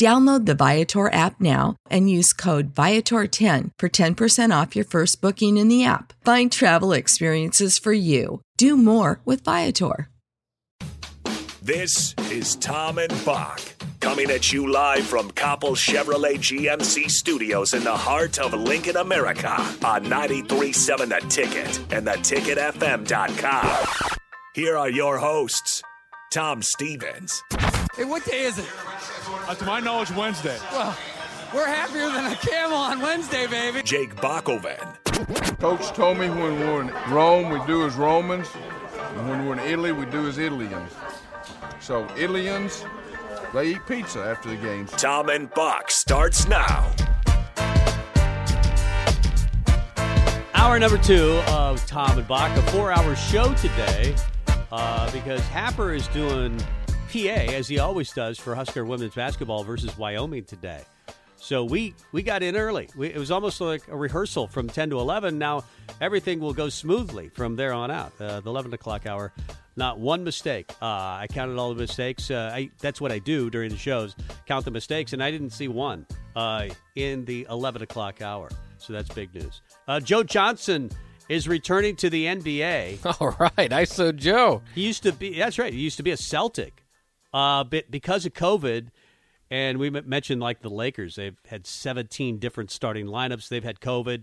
Download the Viator app now and use code Viator10 for 10% off your first booking in the app. Find travel experiences for you. Do more with Viator. This is Tom and Bock coming at you live from Copple Chevrolet GMC studios in the heart of Lincoln, America on 937 The Ticket and theticketfm.com. Here are your hosts, Tom Stevens Hey, what day is it? Uh, to my knowledge, Wednesday. Well, we're happier than a camel on Wednesday, baby. Jake Bakoven. Coach told me when we're in Rome, we do as Romans, and when we're in Italy, we do as Italians. So, Italians, they eat pizza after the games. Tom and Bock starts now. Hour number two of Tom and Bock, a four hour show today uh, because Happer is doing PA, as he always does, for Husker women's basketball versus Wyoming today. So we we got in early. We, it was almost like a rehearsal from 10 to 11. Now everything will go smoothly from there on out. Uh, the 11 o'clock hour, not one mistake. Uh, I counted all the mistakes. Uh, I, that's what I do during the shows, count the mistakes, and I didn't see one uh, in the 11 o'clock hour. So that's big news. Uh, Joe Johnson is returning to the NBA. All right, I saw Joe. He used to be. That's right. He used to be a Celtic. Uh, but because of COVID, and we mentioned like the Lakers, they've had 17 different starting lineups. They've had COVID,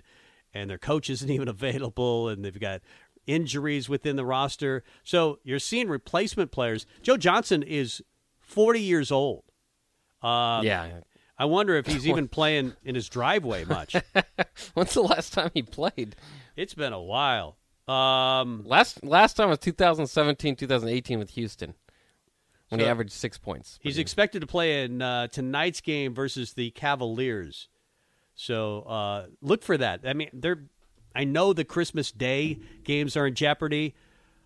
and their coach isn't even available, and they've got injuries within the roster. So you're seeing replacement players. Joe Johnson is 40 years old. Uh, Yeah. I wonder if he's even playing in his driveway much. When's the last time he played? It's been a while. Um, Last last time was 2017, 2018 with Houston when he averaged six points. He's expected to play in uh, tonight's game versus the Cavaliers. So uh, look for that. I mean, they're. I know the Christmas Day games are in jeopardy.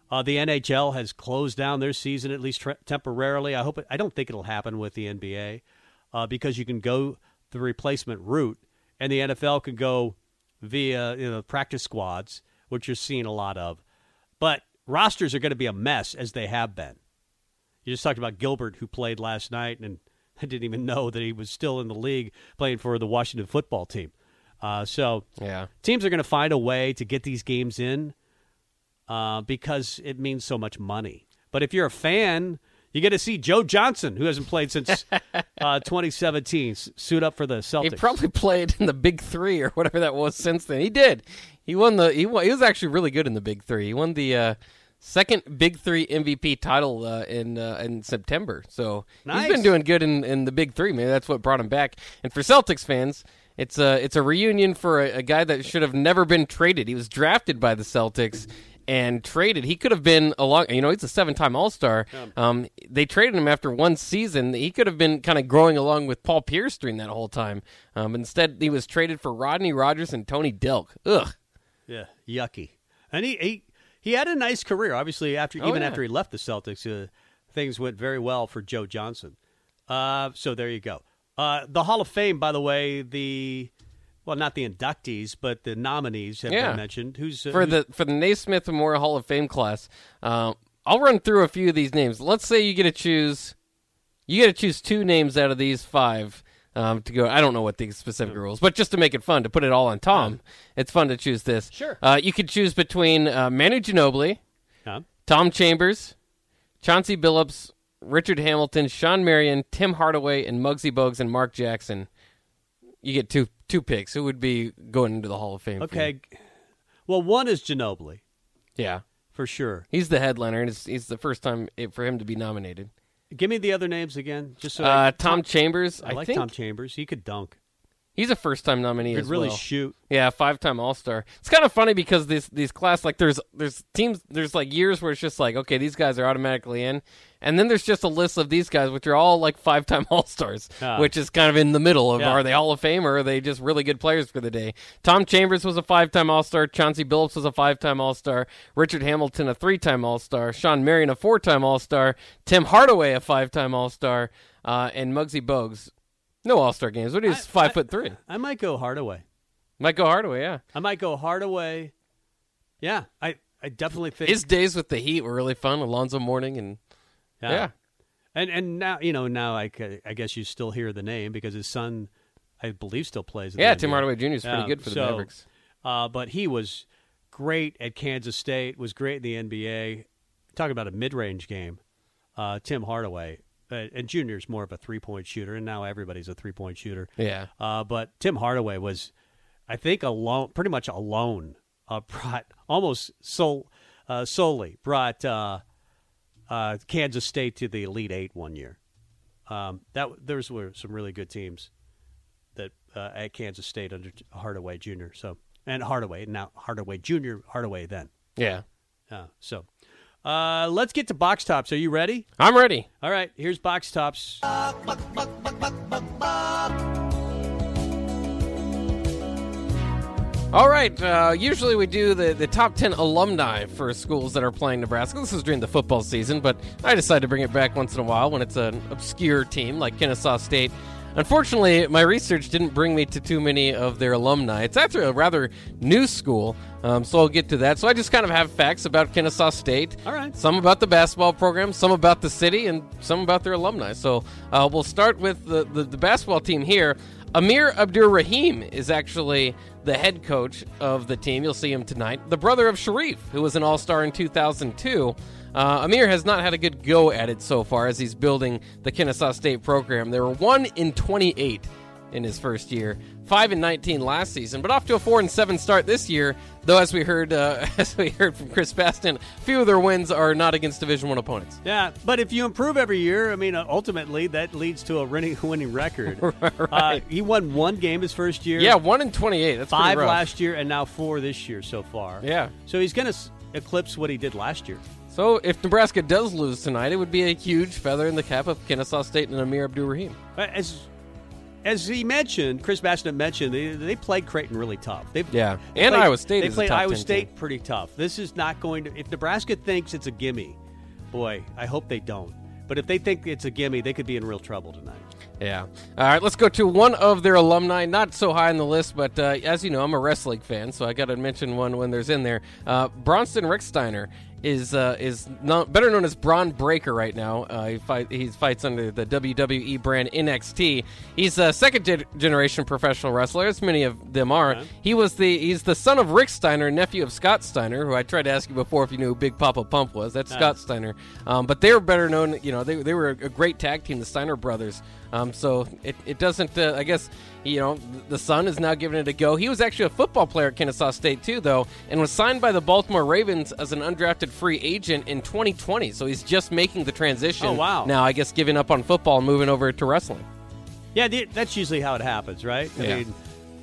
Uh, the NHL has closed down their season at least tre- temporarily. I hope. It, I don't think it'll happen with the NBA uh, because you can go the replacement route, and the NFL can go via you know practice squads, which you're seeing a lot of. But rosters are going to be a mess as they have been. You just talked about Gilbert, who played last night, and I didn't even know that he was still in the league playing for the Washington football team. Uh, so Yeah. teams are going to find a way to get these games in uh, because it means so much money. But if you're a fan, you get to see Joe Johnson, who hasn't played since uh, 2017, s- suit up for the Celtics. He probably played in the Big Three or whatever that was since then. He did. He won the. He won, he was actually really good in the Big Three. He won the uh, second Big Three MVP title uh, in uh, in September. So Nice. he's been doing good in, in the Big Three. man. that's what brought him back. And for Celtics fans, it's a it's a reunion for a, a guy that should have never been traded. He was drafted by the Celtics. And traded, he could have been along. You know, he's a seven-time All-Star. Um, they traded him after one season. He could have been kind of growing along with Paul Pierce during that whole time. Um, instead, he was traded for Rodney Rogers and Tony Delk. Ugh. Yeah, yucky. And he he, he had a nice career. Obviously, after Oh, even yeah. after he left the Celtics, uh, things went very well for Joe Johnson. Uh, so there you go. Uh, the Hall of Fame, by the way, the well, not the inductees, but the nominees have Yeah. been mentioned. Who's uh, for who's- the for the Naismith Memorial Hall of Fame class. Uh, I'll run through a few of these names. Let's say you get to choose, you get to choose two names out of these five Um, to go, I don't know what the specific rules, but just to make it fun, to put it all on Tom, it's fun to choose this. Sure. Uh, you could choose between uh, Manu Ginobili. Tom Chambers, Chauncey Billups, Richard Hamilton, Shawn Marion, Tim Hardaway, and Muggsy Bogues and Mark Jackson. You get two two picks. Who would be going into the Hall of Fame? for you? Okay. Well, one is Ginobili Yeah. for sure. He's the headliner, and it's, it's the first time it, for him to be nominated. Give me the other names again, just so I, Uh, Tom Chambers, I I, like think Tom Chambers. He could dunk. He's a first-time nominee Could really well. shoot. Yeah, five-time All-Star. It's kind of funny because these these class like there's there's teams there's like years where it's just like okay these guys are automatically in, and then there's just a list of these guys which are all like five-time All-Stars, Ah. which is kind of in the middle of Yeah. are they Hall of Fame or are they just really good players for the day? Tom Chambers was a five-time All-Star. Chauncey Billups was a five-time All-Star. Richard Hamilton a three-time All-Star. Shawn Marion a four-time All-Star. Tim Hardaway a five-time All-Star. Uh, and Muggsy Bogues. No All Star games. What is five I- foot three? I might go Hardaway. Might go Hardaway, yeah. I might go Hardaway. Yeah, I, I definitely think His days with the Heat were really fun. Alonzo Mourning and yeah. And and now you know now I, I guess you still hear the name because his son, I believe, still plays. Yeah, Tim Hardaway Jr. is pretty Yeah, good for the so, Mavericks. Uh, but he was great at Kansas State. Was great in the NBA. Talking about a mid-range game, uh, Tim Hardaway. Uh, and Junior's more of a three-point shooter, and now everybody's a three-point shooter. Yeah. Uh, but Tim Hardaway was, I think, alone, pretty much alone, uh, brought almost sol, uh, solely brought uh, uh, Kansas State to the Elite Eight one year. Um, that those were some really good teams that uh, at Kansas State under Hardaway Jr. So and Hardaway now Hardaway Jr. Hardaway then. Yeah. Uh, so uh, let's get to Bock's Tops. Are you ready? I'm ready. All right, here's Bock's Tops. All right. Uh, usually we do the, the top 10 alumni for schools that are playing Nebraska. This is during the football season, but I decided to bring it back once in a while when it's an obscure team like Kennesaw State. Unfortunately, my research didn't bring me to too many of their alumni. It's actually a rather new school, um, so I'll get to that. So I just kind of have facts about Kennesaw State. All right. Some about the basketball program, some about the city, and some about their alumni. So uh, we'll start with the, the, the basketball team here. Amir Abdur Rahim is actually the head coach of the team. You'll see him tonight. The brother of Shareef, who was an all star in 2002. Uh, Amir has not had a good go at it so far as he's building the Kennesaw State program. They were 1 in 28 in his first year, 5 and 19 last season, but off to a 4 and 7 start this year. Though, as we heard, uh, as we heard from Chris Baston, few of their wins are not against Division One opponents. Yeah, but if you improve every year, I mean, uh, ultimately that leads to a winning winning record. uh, he won one game his first year. Yeah, 1 in 28. That's five rough. last year, and now four this year so far. Yeah. So he's going to eclipse what he did last year. So if Nebraska does lose tonight, it would be a huge feather in the cap of Kennesaw State and Amir Abdur Rahim. Uh, As as he mentioned, Chris Bassett mentioned, they, they played Creighton really tough. They Yeah. they And played- Iowa State They is a played Iowa 10 State team. pretty tough. This is not going to. If Nebraska thinks it's a gimme, boy, I hope they don't. But if they think it's a gimme, they could be in real trouble tonight. Yeah. All right, let's go to one of their alumni. Not so high on the list, but uh, as you know, I'm a wrestling fan, so I got to mention one when there's in there. Uh, Bronson Rechsteiner is uh, is not, better known as Bron Breakker right now. Uh, he, fight, he fights under the WWE brand NXT. He's a second gen- generation professional wrestler, as many of them are. He was the he's the son of Rick Steiner, nephew of Scott Steiner, who I tried to ask you before if you knew who Big Papa Pump was. That's Scott Steiner. Um, but they were better known. You know, they they were a great tag team, the Steiner brothers. Um, so it, it doesn't, uh, I guess, you know, the son is now giving it a go. He was actually a football player at Kennesaw State, too, though, and was signed by the Baltimore Ravens as an undrafted free agent in 2020. So he's just making the transition. Oh, wow. Now, I guess, giving up on football and moving over to wrestling. Yeah, that's usually how it happens, right? I Yeah. mean,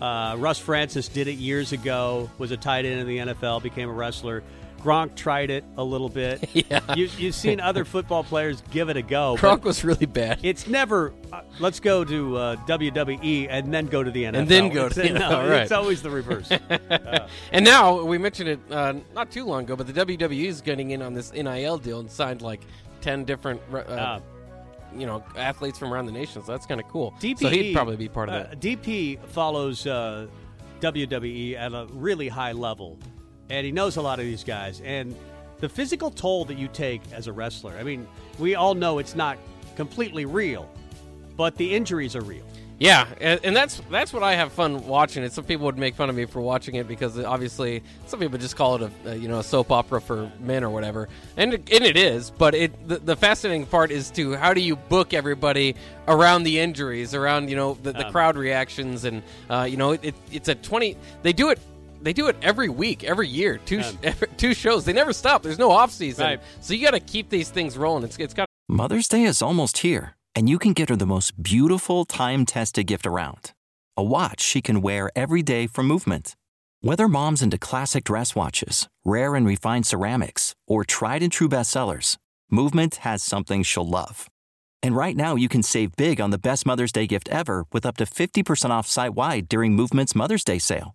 uh, Russ Francis did it years ago. Was a tight end in the NFL, became a wrestler. Gronk tried it a little bit. Yeah. you, you've seen other football players give it a go. Gronk was really bad. It's never. Uh, let's go to uh, WWE and then go to the NFL, And then go It's- to the no, right. It's always the reverse. And now, we mentioned it uh, not too long ago, but the WWE is getting in on this NIL deal and signed like 10 different. Uh, Uh, you know, athletes from around the nation, so that's kind of cool. DPE, so he'd probably be part of uh, that. DP follows uh, WWE at a really high level, and he knows a lot of these guys. And the physical toll that you take as a wrestler, I mean, we all know it's not completely real, but the injuries are real. Yeah, and, and that's that's what I have fun watching it. Some people would make fun of me for watching it because obviously some people just call it a, a you know a soap opera for men or whatever, and and it is. But it the, the fascinating part is to how do you book everybody around the injuries, around you know the, the Um, crowd reactions, and uh, you know it, it, it's a twenty. They do it. They do it every week, every year, two sh- every, two shows. They never stop. There's no off season, Right. so you got to keep these things rolling. It's it's got Mother's Day is almost here, and you can get her the most beautiful time tested gift around a watch she can wear every day for movement. Whether mom's into classic dress watches, rare and refined ceramics, or tried and true bestsellers, Movement has something she'll love. And right now, you can save big on the best Mother's Day gift ever with up to 50% off site wide during Movement's Mother's Day sale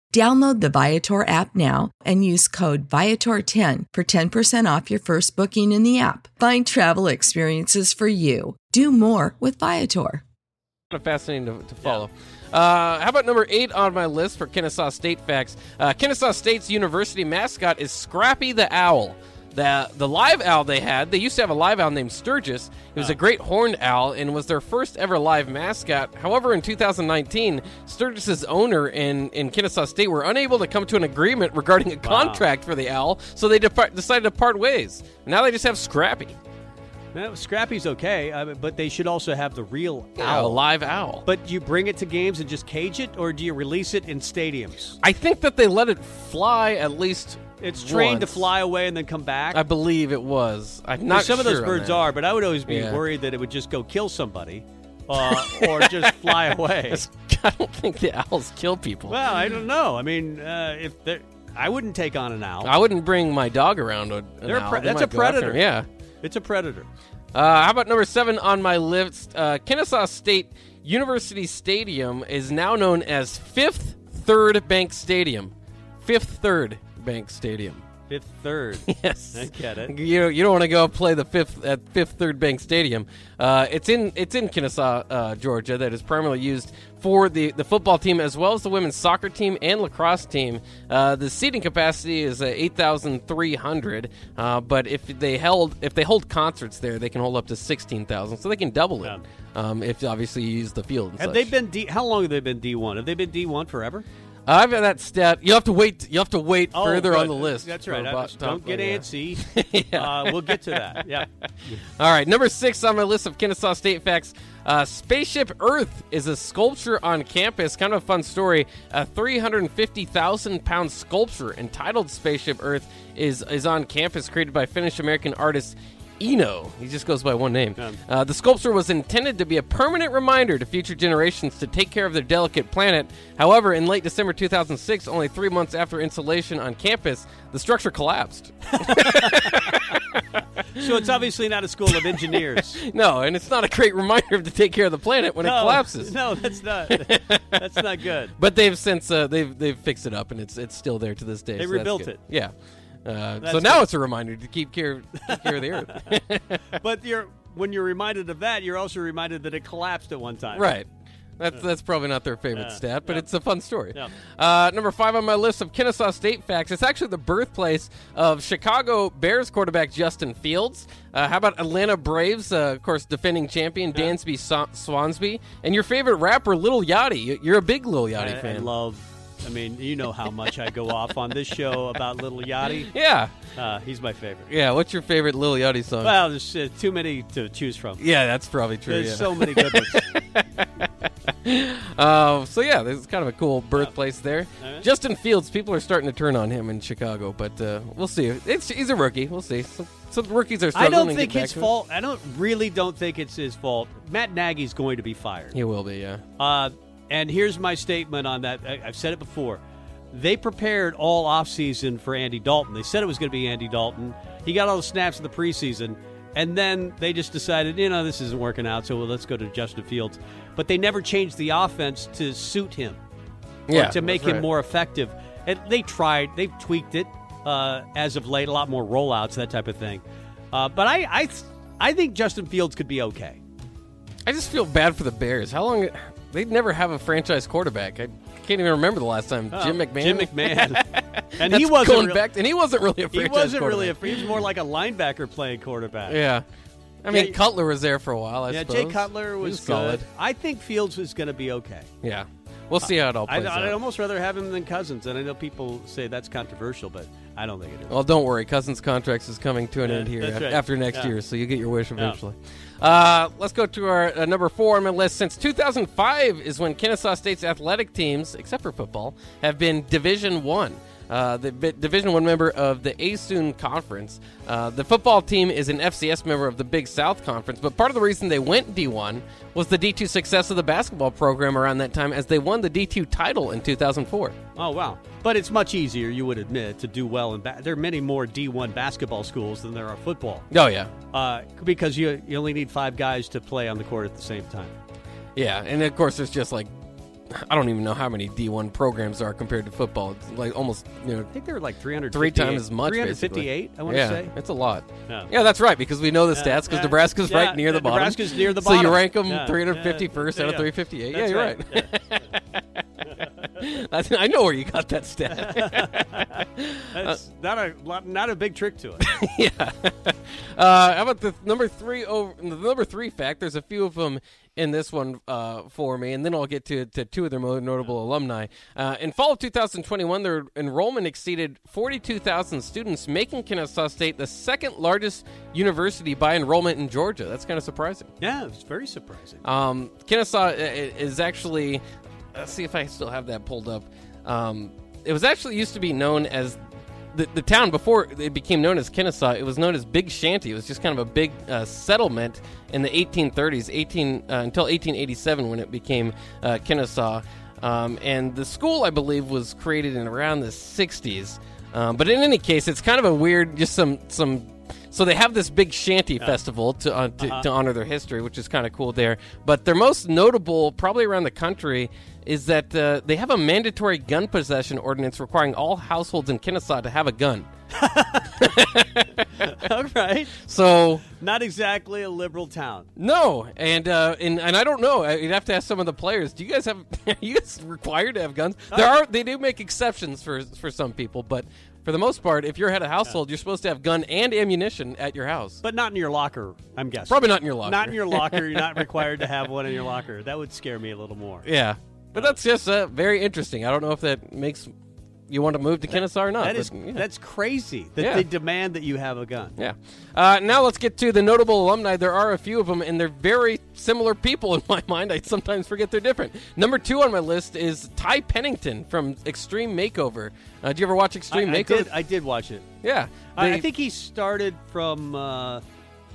Download the Viator app now and use code Viator10 for 10% off your first booking in the app. Find travel experiences for you. Do more with Viator. fascinating to, to follow. Uh, how about number eight on my list for Kennesaw State facts? Uh, Kennesaw State's university mascot is Scrappy the Owl. The, the live owl they had, they used to have a live owl named Sturgis. It was a great horned owl and was their first ever live mascot. However, in 2019, Sturgis's owner in and Kennesaw State were unable to come to an agreement regarding a contract for the owl, so they depart, decided to part ways. Now they just have Scrappy, Now, Scrappy's okay, uh, but they should also have the real owl a live owl. But do you bring it to games and just cage it, or do you release it in stadiums? I think that they let it fly at least. It's trained to once. fly away and then come back. I believe it was. I'm not some of sure those on birds that. are, but I would always be Yeah. worried that it would just go kill somebody, uh, or just fly away. I don't think the owls kill people. Well, I don't know. I mean, uh, if they're- I wouldn't take on an owl. I wouldn't bring my dog around. A, an They're a owl. pre- They that's might a go after predator. him. Yeah. It's a predator. Uh, how about number seven on my list? Uh, Kennesaw State University Stadium is now known as Fifth Third Bank Stadium. Fifth Third Bank Stadium. Fifth third. Yes, I get it. You you don't want to go play the fifth at Fifth Third Bank Stadium. Uh, it's in it's in Kennesaw, uh, Georgia. That is primarily used for the, the football team as well as the women's soccer team and lacrosse team. Uh, the seating capacity is uh, eight thousand three hundred. Uh, but if they held if they hold concerts there, they can hold up to sixteen thousand. So they can double it. Um, if obviously you use the field. And Have such. they been D? How long have they been D one? Have they been D one forever? I've got that stat. You have to wait. You have to wait Oh, further good. on the list. That's right. About- don't get yeah. antsy. uh, we'll get to that. Yeah. All right, number six on my list of Kennesaw State facts. Uh, Spaceship Earth is a sculpture on campus. Kind of a fun story. A 350,000 pound sculpture entitled Spaceship Earth is, is on campus, created by Finnish American artist Eino. He just goes by one name. Uh, the sculpture was intended to be a permanent reminder to future generations to take care of their delicate planet. However, in late December 2006, only three months after installation on campus, the structure collapsed. So it's obviously not a school of engineers. No, and it's not a great reminder to take care of the planet when no, it collapses. No, that's not. That's not good. But they've since uh, they've they've fixed it up, and it's it's still there to this day. They so rebuilt it. Yeah. Uh, so now good. it's a reminder to keep care, keep care of the earth. But you're when you're reminded of that, you're also reminded that it collapsed at one time. right. That's that's probably not their favorite Yeah, stat, but yeah. it's a fun story. Yeah. Uh, number five on my list of Kennesaw State facts. It's actually the birthplace of Chicago Bears quarterback Justin Fields. Uh, how about Atlanta Braves, uh, of course, defending champion Dansby Swansby, and your favorite rapper Lil Yachty. You- You're a big Lil Yachty I, I fan. love. I mean, you know how much I go off on this show about Little Yachty. yeah, Uh, he's my favorite. yeah. What's your favorite Little Yachty song? Well, there's uh, too many to choose from. yeah, that's probably true. There's yeah. so many good ones. Uh, so yeah, this is kind of a cool birthplace there. All right. Justin Fields, people are starting to turn on him in Chicago, but uh, we'll see. It's he's a rookie. We'll see. Some, some rookies are I don't think his fault. I don't really don't think it's his fault. Matt Nagy's going to be fired. He will be, yeah. And here's my statement on that. I, I've said it before. They prepared all offseason for Andy Dalton. They said it was going to be Andy Dalton. He got all the snaps in the preseason. And then they just decided, you know, this isn't working out, so well, let's go to Justin Fields. But they never changed the offense to suit him, Yeah, to make him right. more effective. And they tried, they've tweaked it uh, as of late, a lot more rollouts, that type of thing. Uh, but I, I, I think Justin Fields could be okay. I just feel bad for the Bears. How long? They'd never have a franchise quarterback. I can't even remember the last time Jim Oh, McMahon. Jim McMahon. and he wasn't going real- back, and he wasn't really a He wasn't really a. quarterback. He was more like a linebacker playing quarterback. Yeah, I mean Yeah, Cutler was there for a while. I yeah. suppose. Jay Cutler He was, solid. good. I think Fields is going to be okay. Yeah, we'll see how it all I, plays I'd out. almost rather have him than Cousins, and I know people say that's controversial, but I don't think it is. Well, don't worry. Cousins' contract is coming to an Yeah, end here right. after next Yeah. year, so you get your wish eventually. Uh, let's go to our uh, number four on my list. Since 2005 is when Kennesaw State's athletic teams, except for football, have been Division One. Uh, the bi- Division One member of the ASUN Conference. Uh, the football team is an FCS member of the Big South Conference, but part of the reason they went D1 was the D2 success of the basketball program around that time, as they won the D2 title in 2004. Oh wow! But it's much easier, you would admit, to do well in. Ba- there are many more D1 basketball schools than there are football, Oh yeah, uh, because you you only need five guys to play on the court at the same time. Yeah, and of course, there's just like I don't even know how many D1 programs are compared to football. It's like almost you know I think there were like 300 three times as much. 358. basically. I want yeah, to say. it's a lot. Yeah. Yeah, that's right because we know the stats because yeah, Nebraska's right near the bottom. Nebraska's near the bottom. So you rank them Yeah, 351st yeah, out of 358. That's yeah, you're right. right. That's, I know where you got that stat. That's not a not a big trick to it. yeah. Uh, how about the number three over the number three fact? There's a few of them in this one uh, for me, and then I'll get to, to two of their most notable alumni. Uh, in fall of 2021, their enrollment exceeded 42,000 students, making Kennesaw State the second largest university by enrollment in Georgia. That's kind of surprising. yeah, it's very surprising. Um, Kennesaw i- is actually. Let's see if I still have that pulled up. Um, it was actually used to be known as the, the town before it became known as Kennesaw. It was known as Big Shanty. It was just kind of a big uh, settlement in the 1830s, 18 uh, until 1887 when it became uh, Kennesaw. Um, and the school, I believe, was created in around the 60s. Um, but in any case, it's kind of a weird, just some some so they have this big shanty festival to, uh, to, to honor their history, which is kind of cool there. But their most notable, probably around the country, is that uh, they have a mandatory gun possession ordinance requiring all households in Kennesaw to have a gun. All right, So not exactly a liberal town. no, and uh, and and I don't know. You'd have to ask some of the players. Do you guys have? Are you guys required to have guns? There are. They do make exceptions for for some people, but for the most part, if you're head of household, you're supposed to have gun and ammunition at your house. But not in your locker, I'm guessing. Probably not in your locker. Not in your locker. You're not required to have one in your locker. That would scare me a little more. Yeah, but that's just uh, very interesting. I don't know if that makes you want to move to Kennesaw or not. That is but, yeah. that's crazy that Yeah. they demand that you have a gun. Yeah. Uh, now let's get to the notable alumni. There are a few of them, and they're very similar people in my mind. I sometimes forget they're different. Number two on my list is Ty Pennington from Extreme Makeover. Uh, did you ever watch Extreme I Makeover? did. I did watch it. yeah. I, I think he started from uh,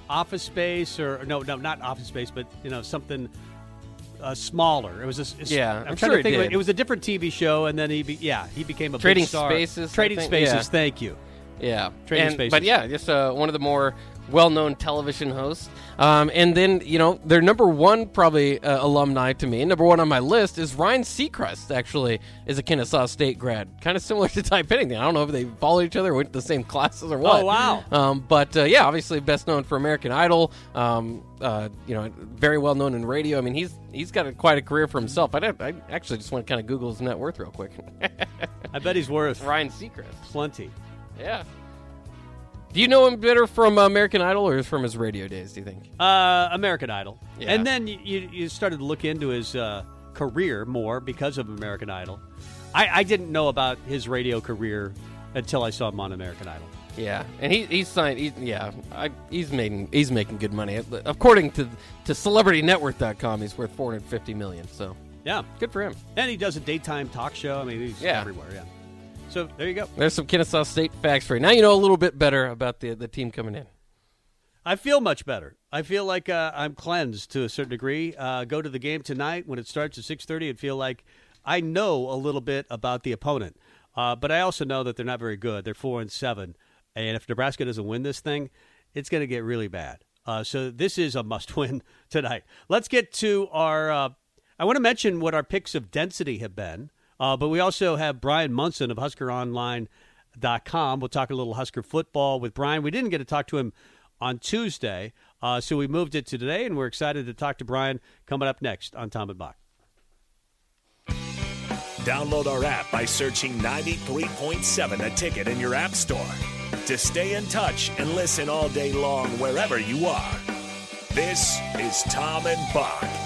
Office Space, or no, no, not Office Space, but you know something uh, smaller. It was a, Yeah, I'm, I'm trying sure to think. Of it. did. it was a different TV show, and then he, be, yeah, he became a Trading. Spaces, Trading Spaces. yeah. Thank you. Yeah, Trading And- Spaces. But yeah, just uh, one of the more well-known television hosts. Um, and then you know their number one probably uh, alumni to me, number one on my list is Ryan Seacrest. Actually, is a Kennesaw State grad, kind of similar to Ty Pennington. I don't know if they followed each other, went to the same classes or what. Oh, wow. Um, but uh, yeah, obviously best known for American Idol. Um, uh, you know, very well known in radio. I mean, he's he's got a, quite a career for himself. I, I actually just want to kind of Google his net worth real quick. I bet he's worth Ryan Seacrest. plenty. Yeah. Do you know him better from American Idol or from his radio days? Do you think? Uh, American Idol, Yeah. and then you, you, started to look into his uh, career more because of American Idol. I, I didn't know about his radio career until I saw him on American Idol. Yeah, and he he's signed. He, yeah, I, he's making he's making good money according to to CelebrityNetworth.com. He's worth 450 million. So Yeah, good for him. And he does a daytime talk show. I mean, he's Yeah. everywhere. Yeah. So there you go. There's some Kennesaw State facts for you. Now you know a little bit better about the the team coming in. I feel much better. I feel like uh, I'm cleansed to a certain degree. Uh, go to the game tonight when it starts at 6:30 and feel like I know a little bit about the opponent. Uh, but I also know that they're not very good. They're four and seven, and if Nebraska doesn't win this thing, it's going to get really bad. Uh, so this is a must-win tonight. Let's get to our. Uh, I want to mention what our picks of density have been, uh, but we also have Brian Munson of HuskerOnline.com. We'll talk a little Husker football with Brian. We didn't get to talk to him on Tuesday, uh, so we moved it to today, and we're excited to talk to Brian coming up next on Tom and Bock. Download our app by searching 93.7 a ticket in your app store to stay in touch and listen all day long wherever you are. This is Tom and Bock.